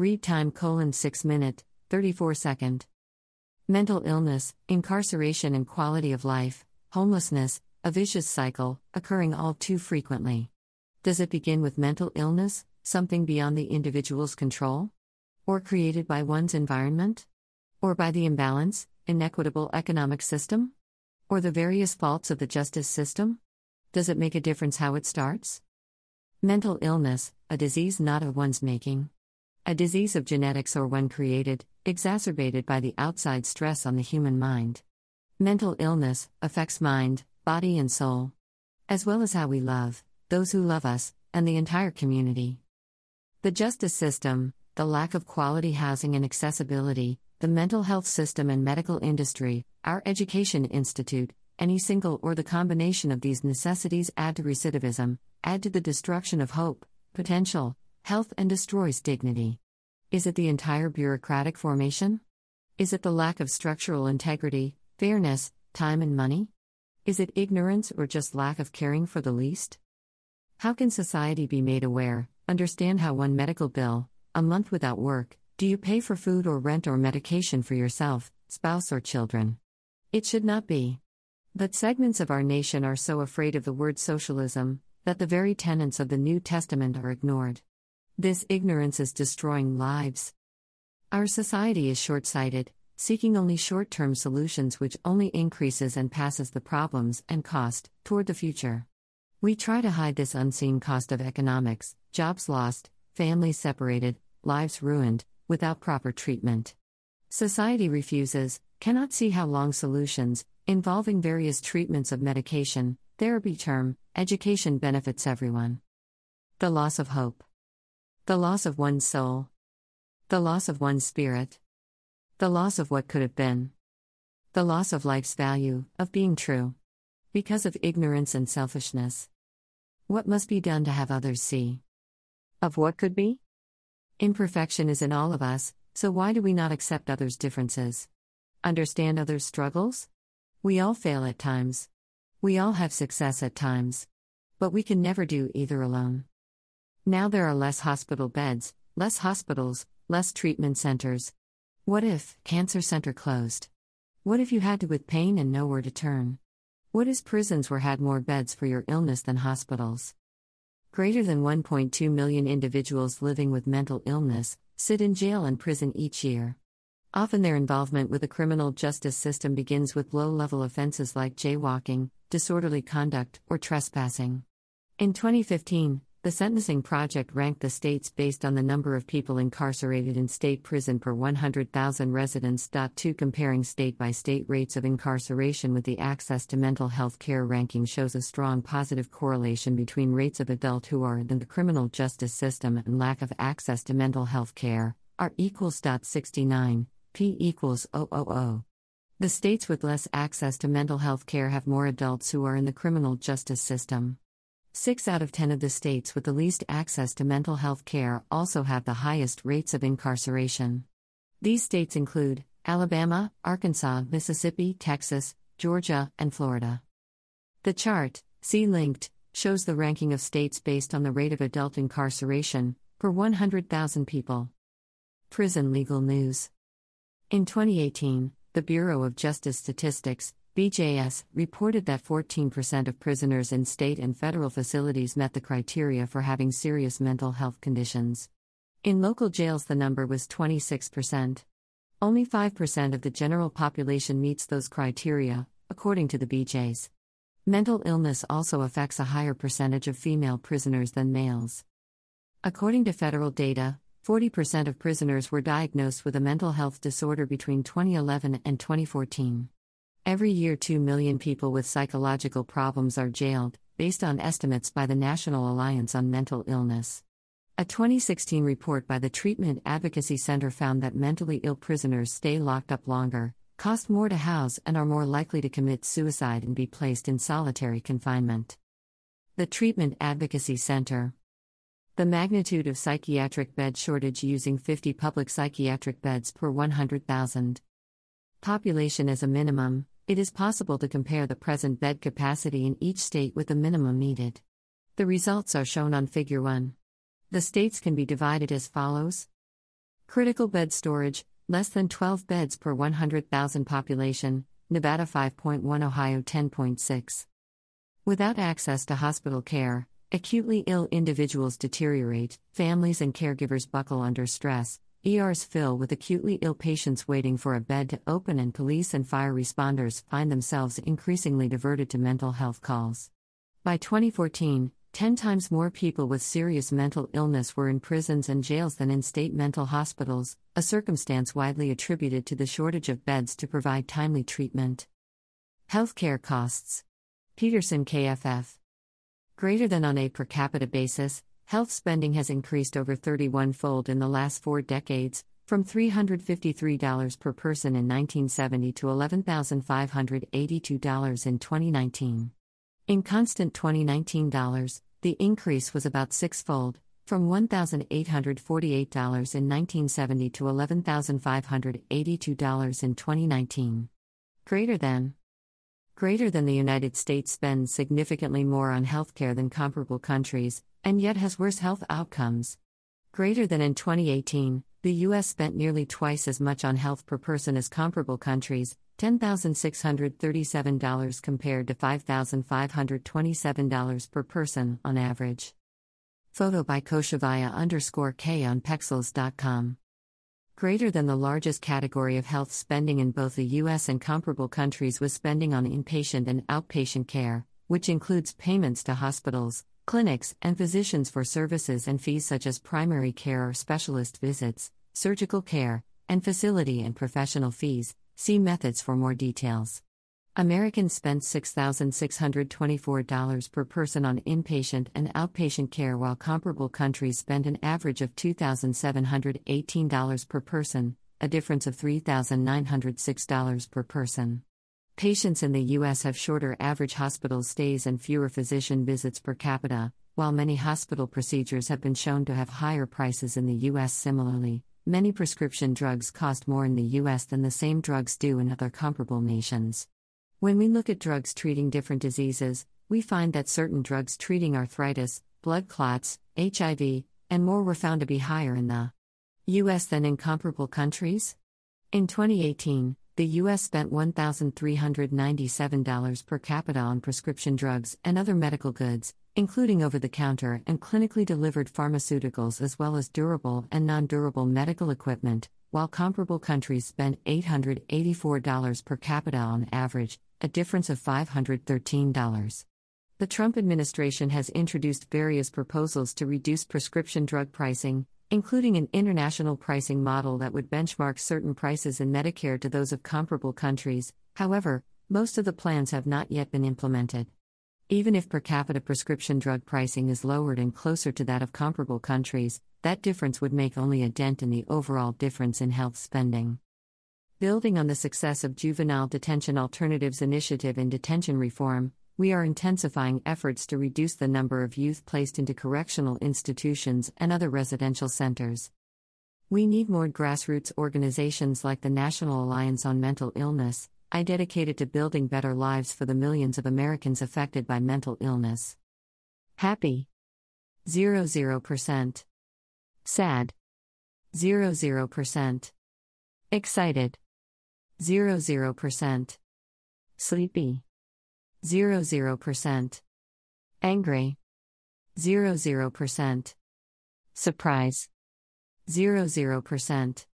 Read time colon 6 minute, 34 second. Mental illness, incarceration and quality of life, homelessness, a vicious cycle, occurring all too frequently. Does it begin with mental illness, something beyond the individual's control? Or created by one's environment? Or by the imbalance, inequitable economic system? Or the various faults of the justice system? Does it make a difference how it starts? Mental illness, a disease not of one's making. A disease of genetics or one created, exacerbated by the outside stress on the human mind. Mental illness affects mind, body, and soul, as well as how we love, those who love us, and the entire community. The justice system, the lack of quality housing and accessibility, the mental health system and medical industry, our education institute, any single or the combination of these necessities add to recidivism, add to the destruction of hope, potential, health, and destroys dignity. Is it the entire bureaucratic formation? Is it the lack of structural integrity, fairness, time, and money? Is it ignorance or just lack of caring for the least? How can society be made aware, understand how one medical bill, a month without work, do you pay for food or rent or medication for yourself, spouse, or children? It should not be. But segments of our nation are so afraid of the word socialism that the very tenets of the New Testament are ignored. This ignorance is destroying lives. Our society is short sighted, seeking only short term solutions which only increases and passes the problems and cost toward the future. We try to hide this unseen cost of economics, jobs lost, families separated, lives ruined, without proper treatment. Society refuses, cannot see how long solutions, involving various treatments of medication, therapy term, education benefits everyone. The loss of hope. The loss of one's soul. The loss of one's spirit. The loss of what could have been. The loss of life's value, of being true. Because of ignorance and selfishness. What must be done to have others see? Of what could be? Imperfection is in all of us, so why do we not accept others' differences? Understand others' struggles? We all fail at times. We all have success at times. But we can never do either alone. Now there are less hospital beds, less hospitals, less treatment centers. What if cancer center closed? What if you had to with pain and nowhere to turn? What if prisons were had more beds for your illness than hospitals? Greater than 1.2 million individuals living with mental illness sit in jail and prison each year. Often their involvement with the criminal justice system begins with low level offenses like jaywalking, disorderly conduct, or trespassing. In 2015, the Sentencing Project ranked the states based on the number of people incarcerated in state prison per 100,000 residents. 2 Comparing state by state rates of incarceration with the access to mental health care ranking shows a strong positive correlation between rates of adult who are in the criminal justice system and lack of access to mental health care. R equals 69, P equals 000. The states with less access to mental health care have more adults who are in the criminal justice system. Six out of ten of the states with the least access to mental health care also have the highest rates of incarceration. These states include Alabama, Arkansas, Mississippi, Texas, Georgia, and Florida. The chart, see linked, shows the ranking of states based on the rate of adult incarceration per 100,000 people. Prison Legal News. In 2018, the Bureau of Justice Statistics BJS reported that 14% of prisoners in state and federal facilities met the criteria for having serious mental health conditions. In local jails, the number was 26%. Only 5% of the general population meets those criteria, according to the BJS. Mental illness also affects a higher percentage of female prisoners than males. According to federal data, 40% of prisoners were diagnosed with a mental health disorder between 2011 and 2014. Every year, 2 million people with psychological problems are jailed, based on estimates by the National Alliance on Mental Illness. A 2016 report by the Treatment Advocacy Center found that mentally ill prisoners stay locked up longer, cost more to house, and are more likely to commit suicide and be placed in solitary confinement. The Treatment Advocacy Center The magnitude of psychiatric bed shortage using 50 public psychiatric beds per 100,000 population as a minimum, it is possible to compare the present bed capacity in each state with the minimum needed. The results are shown on Figure 1. The states can be divided as follows Critical bed storage, less than 12 beds per 100,000 population, Nevada 5.1, Ohio 10.6. Without access to hospital care, acutely ill individuals deteriorate, families and caregivers buckle under stress, ERs fill with acutely ill patients waiting for a bed to open, and police and fire responders find themselves increasingly diverted to mental health calls. By 2014, 10 times more people with serious mental illness were in prisons and jails than in state mental hospitals, a circumstance widely attributed to the shortage of beds to provide timely treatment. Healthcare costs. Peterson KFF. Greater than on a per capita basis, Health spending has increased over 31 fold in the last four decades, from $353 per person in 1970 to $11,582 in 2019. In constant 2019 dollars, the increase was about sixfold, from $1,848 in 1970 to $11,582 in 2019. Greater than Greater than the United States spends significantly more on healthcare than comparable countries, and yet has worse health outcomes. Greater than in 2018, the U.S. spent nearly twice as much on health per person as comparable countries, $10,637 compared to $5,527 per person on average. Photo by Koshavaya underscore K on Pexels.com. Greater than the largest category of health spending in both the U.S. and comparable countries was spending on inpatient and outpatient care, which includes payments to hospitals, clinics, and physicians for services and fees such as primary care or specialist visits, surgical care, and facility and professional fees. See methods for more details. Americans spent $6,624 per person on inpatient and outpatient care, while comparable countries spend an average of $2,718 per person, a difference of $3,906 per person. Patients in the U.S. have shorter average hospital stays and fewer physician visits per capita, while many hospital procedures have been shown to have higher prices in the U.S. Similarly, many prescription drugs cost more in the U.S. than the same drugs do in other comparable nations. When we look at drugs treating different diseases, we find that certain drugs treating arthritis, blood clots, HIV, and more were found to be higher in the U.S. than in comparable countries. In 2018, the U.S. spent $1,397 per capita on prescription drugs and other medical goods, including over the counter and clinically delivered pharmaceuticals as well as durable and non durable medical equipment, while comparable countries spent $884 per capita on average, a difference of $513. The Trump administration has introduced various proposals to reduce prescription drug pricing, including an international pricing model that would benchmark certain prices in Medicare to those of comparable countries. However, most of the plans have not yet been implemented. Even if per capita prescription drug pricing is lowered and closer to that of comparable countries, that difference would make only a dent in the overall difference in health spending. Building on the success of Juvenile Detention Alternatives Initiative in detention reform, we are intensifying efforts to reduce the number of youth placed into correctional institutions and other residential centers. We need more grassroots organizations like the National Alliance on Mental Illness, I dedicated to building better lives for the millions of Americans affected by mental illness. Happy 00%. Sad 00%. Excited 00%. Sleepy 00%. Angry. 00%. Surprise. 00%.